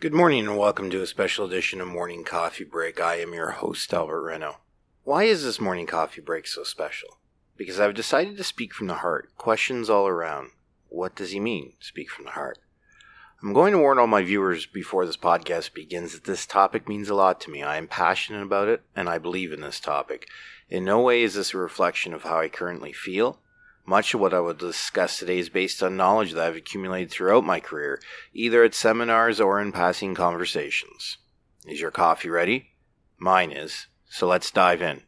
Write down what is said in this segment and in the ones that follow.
Good morning and welcome to a special edition of Morning Coffee Break. I am your host, Albert Reno. Why is this morning coffee break so special? Because I've decided to speak from the heart. Questions all around. What does he mean, speak from the heart? I'm going to warn all my viewers before this podcast begins that this topic means a lot to me. I am passionate about it and I believe in this topic. In no way is this a reflection of how I currently feel. Much of what I will discuss today is based on knowledge that I've accumulated throughout my career, either at seminars or in passing conversations. Is your coffee ready? Mine is, so let's dive in.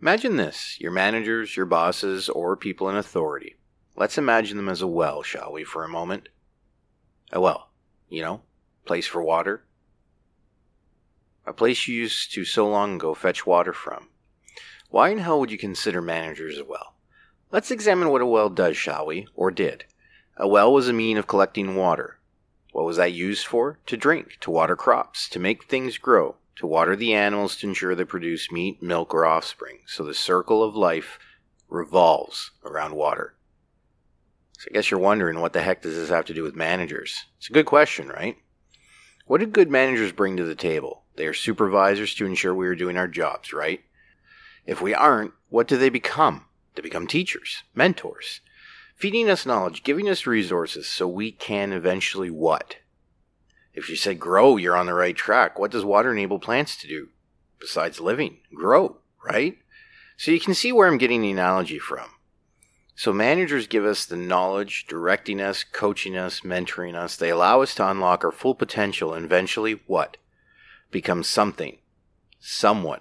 Imagine this your managers, your bosses, or people in authority. Let's imagine them as a well, shall we, for a moment? A well, you know, place for water. A place you used to so long ago fetch water from. Why in hell would you consider managers a well? Let's examine what a well does, shall we, or did. A well was a mean of collecting water. What was that used for? To drink, to water crops, to make things grow, to water the animals to ensure they produce meat, milk, or offspring. So the circle of life revolves around water. So I guess you're wondering what the heck does this have to do with managers? It's a good question, right? What do good managers bring to the table? They are supervisors to ensure we are doing our jobs, right? If we aren't, what do they become? They become teachers, mentors, feeding us knowledge, giving us resources so we can eventually what? If you said grow, you're on the right track. What does water enable plants to do? Besides living, grow, right? So you can see where I'm getting the analogy from. So managers give us the knowledge, directing us, coaching us, mentoring us. They allow us to unlock our full potential and eventually what? Become something, someone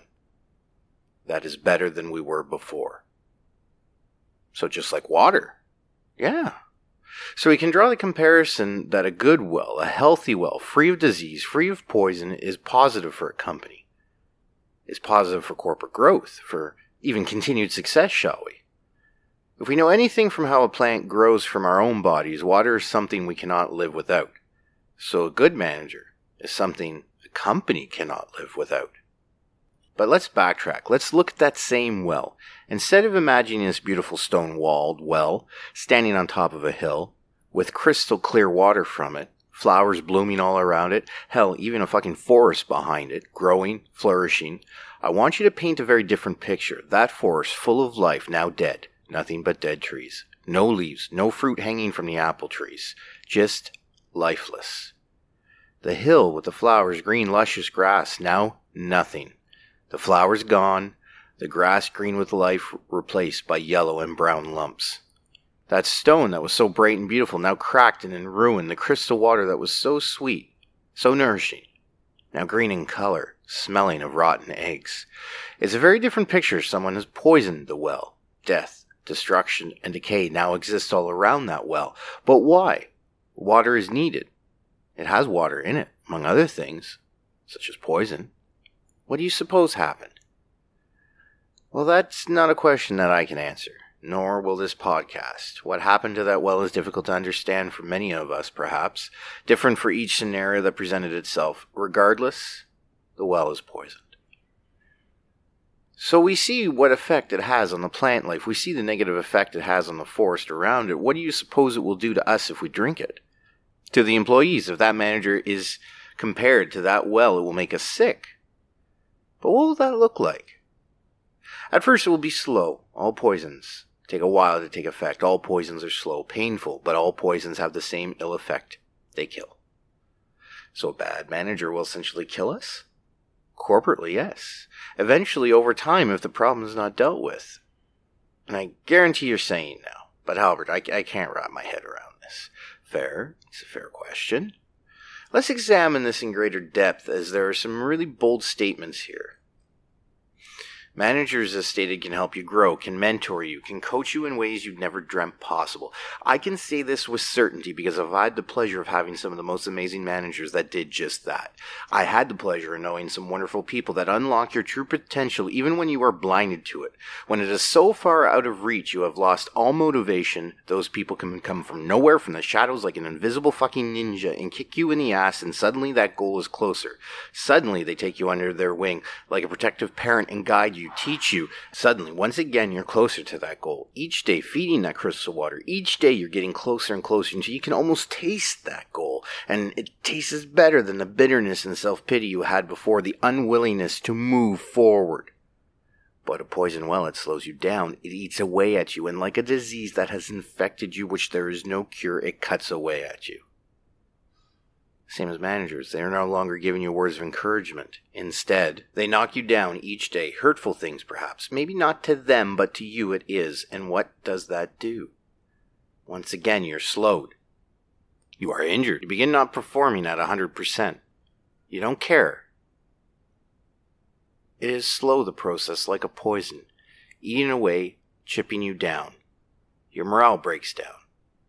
that is better than we were before. So just like water. Yeah. So we can draw the comparison that a good well, a healthy well, free of disease, free of poison, is positive for a company. Is positive for corporate growth, for even continued success, shall we? If we know anything from how a plant grows from our own bodies, water is something we cannot live without. So a good manager is something a company cannot live without. But let's backtrack. Let's look at that same well. Instead of imagining this beautiful stone walled well standing on top of a hill with crystal clear water from it, flowers blooming all around it, hell, even a fucking forest behind it, growing, flourishing, I want you to paint a very different picture. That forest full of life, now dead. Nothing but dead trees. No leaves, no fruit hanging from the apple trees. Just lifeless. The hill with the flowers, green, luscious grass, now nothing. The flowers gone, the grass green with life replaced by yellow and brown lumps. That stone that was so bright and beautiful now cracked and in ruin, the crystal water that was so sweet, so nourishing, now green in color, smelling of rotten eggs. It's a very different picture. Someone has poisoned the well. Death, destruction, and decay now exist all around that well. But why? Water is needed. It has water in it, among other things, such as poison. What do you suppose happened? Well, that's not a question that I can answer, nor will this podcast. What happened to that well is difficult to understand for many of us, perhaps, different for each scenario that presented itself. Regardless, the well is poisoned. So we see what effect it has on the plant life. We see the negative effect it has on the forest around it. What do you suppose it will do to us if we drink it? To the employees, if that manager is compared to that well, it will make us sick. But what will that look like? At first, it will be slow. All poisons take a while to take effect. All poisons are slow, painful, but all poisons have the same ill effect. They kill. So a bad manager will essentially kill us? Corporately, yes. Eventually, over time, if the problem is not dealt with. And I guarantee you're saying now, but Albert, I, I can't wrap my head around this. Fair. It's a fair question. Let's examine this in greater depth as there are some really bold statements here. Managers, as stated, can help you grow, can mentor you, can coach you in ways you'd never dreamt possible. I can say this with certainty because I've had the pleasure of having some of the most amazing managers that did just that. I had the pleasure of knowing some wonderful people that unlock your true potential even when you are blinded to it. When it is so far out of reach you have lost all motivation, those people can come from nowhere from the shadows like an invisible fucking ninja and kick you in the ass and suddenly that goal is closer. Suddenly they take you under their wing like a protective parent and guide you you, teach you. Suddenly, once again, you're closer to that goal. Each day, feeding that crystal water, each day you're getting closer and closer until you can almost taste that goal. And it tastes better than the bitterness and self pity you had before, the unwillingness to move forward. But a poison well, it slows you down. It eats away at you, and like a disease that has infected you, which there is no cure, it cuts away at you. Same as managers, they are no longer giving you words of encouragement. Instead, they knock you down each day, hurtful things perhaps. Maybe not to them, but to you it is. And what does that do? Once again, you're slowed. You are injured. You begin not performing at a 100%. You don't care. It is slow, the process, like a poison, eating away, chipping you down. Your morale breaks down.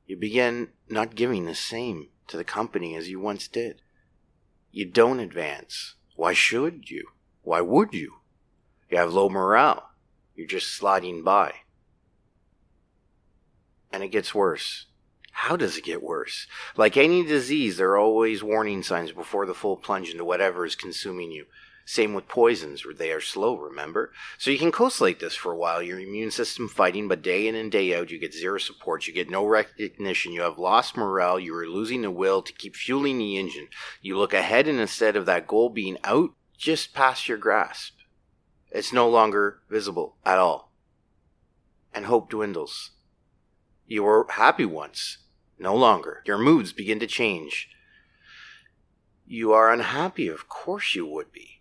You begin not giving the same to the company as you once did. You don't advance. Why should you? Why would you? You have low morale. You're just sliding by. And it gets worse. How does it get worse? Like any disease, there are always warning signs before the full plunge into whatever is consuming you. Same with poisons, they are slow, remember? So you can coast like this for a while, your immune system fighting, but day in and day out, you get zero support, you get no recognition, you have lost morale, you are losing the will to keep fueling the engine. You look ahead, and instead of that goal being out, just past your grasp, it's no longer visible at all. And hope dwindles. You were happy once, no longer. Your moods begin to change. You are unhappy, of course you would be.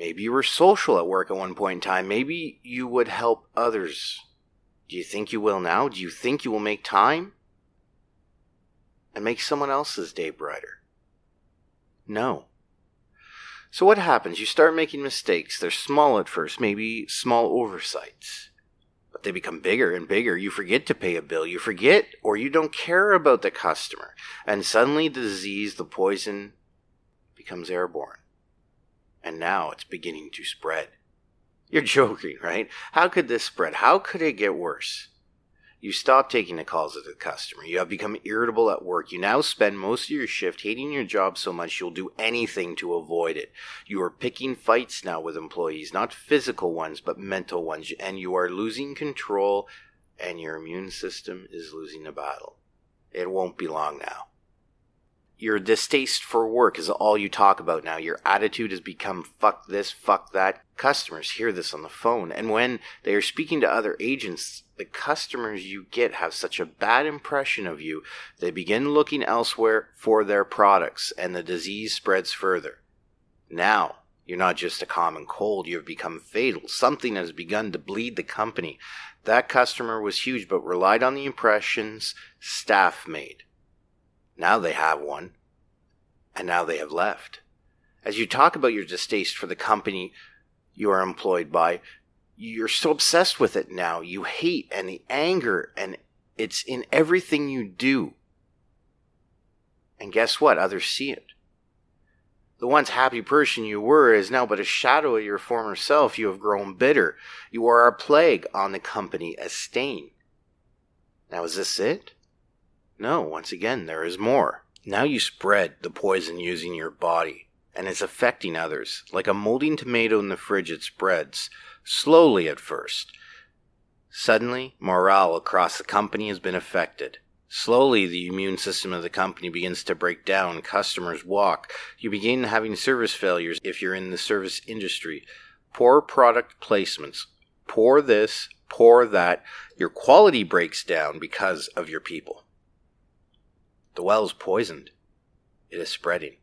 Maybe you were social at work at one point in time. Maybe you would help others. Do you think you will now? Do you think you will make time? And make someone else's day brighter? No. So what happens? You start making mistakes. They're small at first, maybe small oversights. But they become bigger and bigger. You forget to pay a bill. You forget or you don't care about the customer. And suddenly the disease, the poison, becomes airborne and now it's beginning to spread. You're joking, right? How could this spread? How could it get worse? You stop taking the calls of the customer. You have become irritable at work. You now spend most of your shift hating your job so much you'll do anything to avoid it. You are picking fights now with employees, not physical ones, but mental ones, and you are losing control, and your immune system is losing the battle. It won't be long now your distaste for work is all you talk about now. Your attitude has become fuck this, fuck that. Customers hear this on the phone. And when they are speaking to other agents, the customers you get have such a bad impression of you, they begin looking elsewhere for their products and the disease spreads further. Now, you're not just a common cold, you have become fatal. Something has begun to bleed the company. That customer was huge but relied on the impressions staff made. Now they have one, and now they have left. As you talk about your distaste for the company you are employed by, you're so obsessed with it now. You hate and the anger, and it's in everything you do. And guess what? Others see it. The once happy person you were is now but a shadow of your former self. You have grown bitter. You are a plague on the company, a stain. Now, is this it? No, once again, there is more. Now you spread the poison using your body, and it's affecting others. Like a molding tomato in the fridge, it spreads, slowly at first. Suddenly, morale across the company has been affected. Slowly, the immune system of the company begins to break down. Customers walk. You begin having service failures if you're in the service industry. Poor product placements. Poor this, poor that. Your quality breaks down because of your people. The well is poisoned. It is spreading.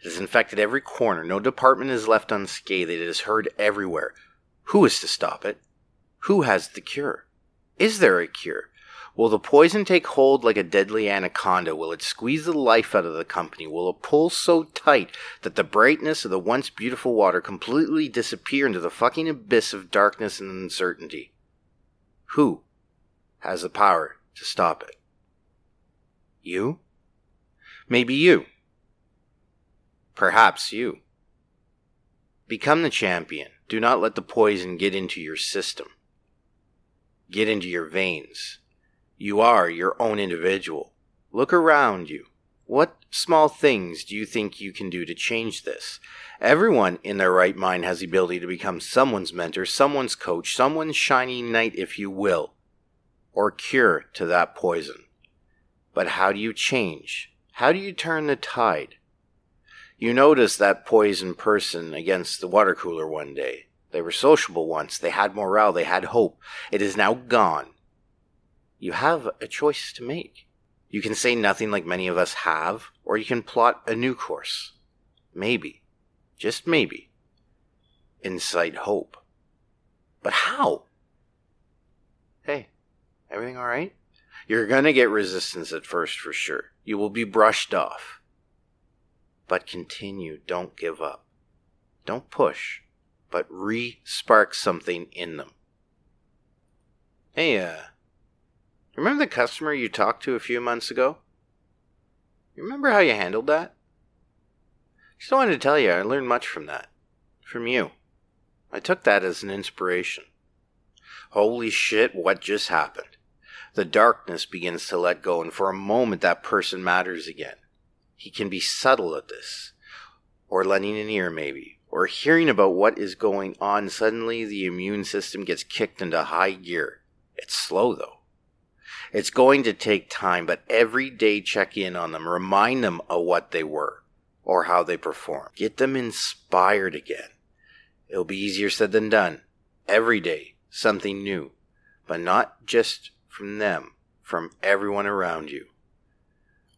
It has infected every corner. No department is left unscathed. It is heard everywhere. Who is to stop it? Who has the cure? Is there a cure? Will the poison take hold like a deadly anaconda? Will it squeeze the life out of the company? Will it pull so tight that the brightness of the once beautiful water completely disappear into the fucking abyss of darkness and uncertainty? Who has the power to stop it? You? Maybe you. Perhaps you. Become the champion. Do not let the poison get into your system, get into your veins. You are your own individual. Look around you. What small things do you think you can do to change this? Everyone in their right mind has the ability to become someone's mentor, someone's coach, someone's shining knight, if you will, or cure to that poison. But how do you change? How do you turn the tide? You notice that poison person against the water cooler one day. They were sociable once, they had morale, they had hope. It is now gone. You have a choice to make. You can say nothing like many of us have, or you can plot a new course. Maybe, just maybe, incite hope. But how? Hey, everything alright? You're gonna get resistance at first for sure. You will be brushed off. But continue, don't give up. Don't push, but re spark something in them. Hey, uh, remember the customer you talked to a few months ago? Remember how you handled that? Just wanted to tell you I learned much from that. From you. I took that as an inspiration. Holy shit, what just happened? The darkness begins to let go, and for a moment that person matters again. He can be subtle at this, or lending an ear maybe, or hearing about what is going on. Suddenly, the immune system gets kicked into high gear. It's slow though. It's going to take time, but every day check in on them, remind them of what they were or how they performed. Get them inspired again. It'll be easier said than done. Every day, something new, but not just from them, from everyone around you.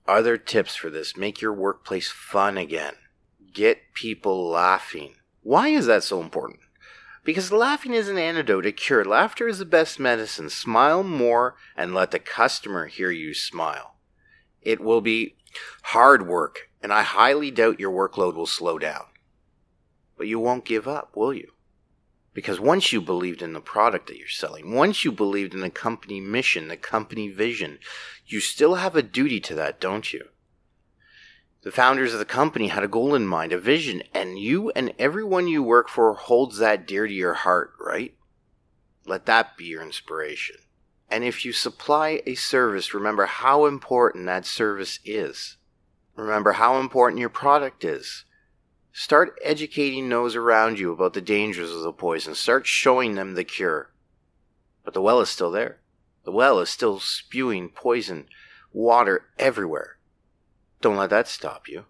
Other tips for this make your workplace fun again. Get people laughing. Why is that so important? Because laughing is an antidote, a cure. Laughter is the best medicine. Smile more and let the customer hear you smile. It will be hard work, and I highly doubt your workload will slow down. But you won't give up, will you? Because once you believed in the product that you're selling, once you believed in the company mission, the company vision, you still have a duty to that, don't you? The founders of the company had a goal in mind, a vision, and you and everyone you work for holds that dear to your heart, right? Let that be your inspiration. And if you supply a service, remember how important that service is. Remember how important your product is. Start educating those around you about the dangers of the poison. Start showing them the cure. But the well is still there. The well is still spewing poison water everywhere. Don't let that stop you.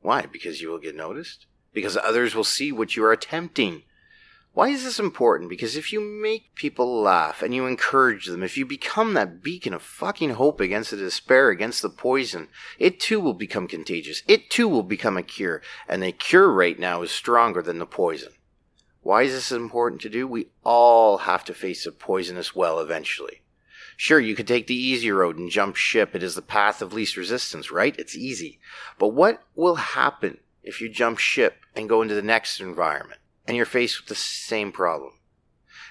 Why? Because you will get noticed? Because others will see what you are attempting. Why is this important? Because if you make people laugh and you encourage them, if you become that beacon of fucking hope against the despair, against the poison, it too will become contagious. It too will become a cure. And the cure right now is stronger than the poison. Why is this important to do? We all have to face a poisonous well eventually. Sure, you could take the easy road and jump ship. It is the path of least resistance, right? It's easy. But what will happen if you jump ship and go into the next environment? And you're faced with the same problem.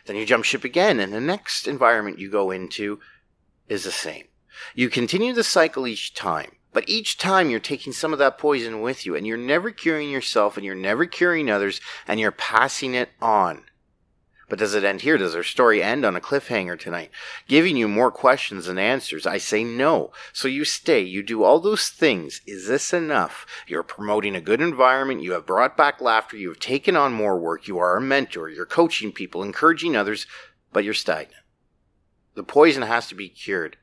Then you jump ship again, and the next environment you go into is the same. You continue the cycle each time, but each time you're taking some of that poison with you, and you're never curing yourself, and you're never curing others, and you're passing it on. But does it end here? Does our story end on a cliffhanger tonight? Giving you more questions than answers. I say no. So you stay. You do all those things. Is this enough? You're promoting a good environment. You have brought back laughter. You have taken on more work. You are a mentor. You're coaching people, encouraging others, but you're stagnant. The poison has to be cured.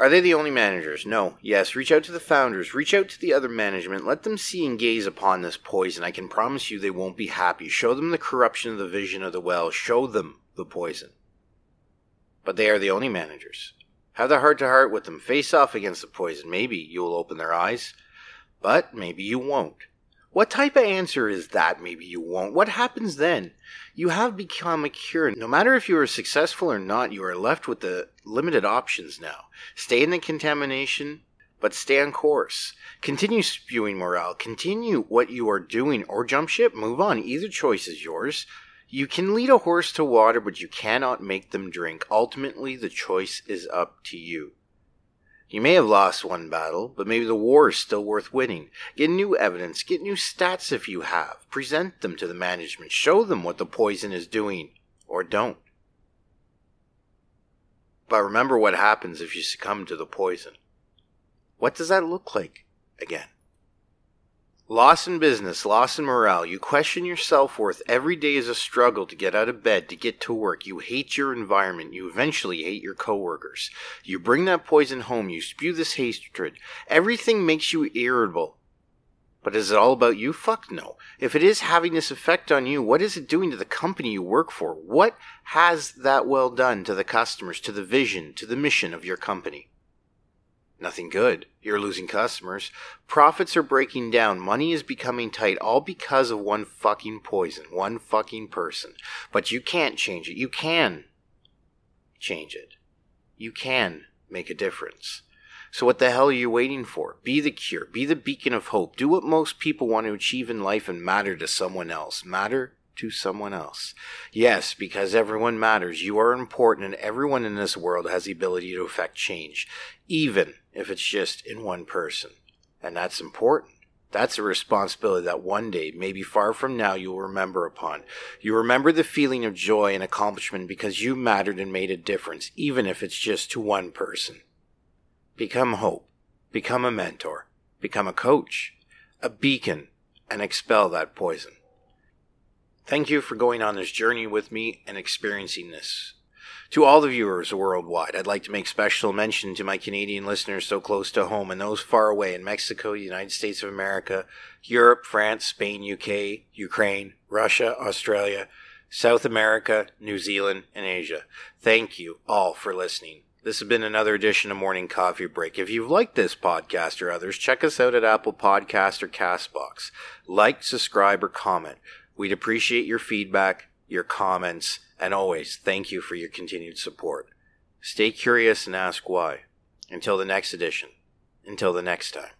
Are they the only managers? No. Yes, reach out to the founders, reach out to the other management, let them see and gaze upon this poison. I can promise you they won't be happy. Show them the corruption of the vision of the well, show them the poison. But they are the only managers. Have the heart to heart with them, face off against the poison. Maybe you will open their eyes, but maybe you won't. What type of answer is that? Maybe you won't. What happens then? You have become a cure. No matter if you are successful or not, you are left with the limited options now. Stay in the contamination, but stay on course. Continue spewing morale. Continue what you are doing or jump ship. Move on. Either choice is yours. You can lead a horse to water, but you cannot make them drink. Ultimately, the choice is up to you. You may have lost one battle, but maybe the war is still worth winning. Get new evidence, get new stats if you have. Present them to the management. Show them what the poison is doing, or don't. But remember what happens if you succumb to the poison. What does that look like again? Loss in business, loss in morale. You question your self worth. Every day is a struggle to get out of bed, to get to work. You hate your environment. You eventually hate your coworkers. You bring that poison home. You spew this hatred. Everything makes you irritable. But is it all about you? Fuck no. If it is having this effect on you, what is it doing to the company you work for? What has that well done to the customers, to the vision, to the mission of your company? Nothing good. You're losing customers. Profits are breaking down. Money is becoming tight, all because of one fucking poison, one fucking person. But you can't change it. You can change it. You can make a difference. So what the hell are you waiting for? Be the cure. Be the beacon of hope. Do what most people want to achieve in life and matter to someone else. Matter to someone else. Yes, because everyone matters. You are important and everyone in this world has the ability to affect change, even if it's just in one person. And that's important. That's a responsibility that one day, maybe far from now, you will remember upon. You remember the feeling of joy and accomplishment because you mattered and made a difference, even if it's just to one person. Become hope. Become a mentor. Become a coach. A beacon. And expel that poison. Thank you for going on this journey with me and experiencing this. To all the viewers worldwide, I'd like to make special mention to my Canadian listeners so close to home and those far away in Mexico, United States of America, Europe, France, Spain, UK, Ukraine, Russia, Australia, South America, New Zealand, and Asia. Thank you all for listening. This has been another edition of Morning Coffee Break. If you've liked this podcast or others, check us out at Apple Podcast or Castbox. Like, subscribe, or comment. We'd appreciate your feedback, your comments, and always thank you for your continued support. Stay curious and ask why. Until the next edition. Until the next time.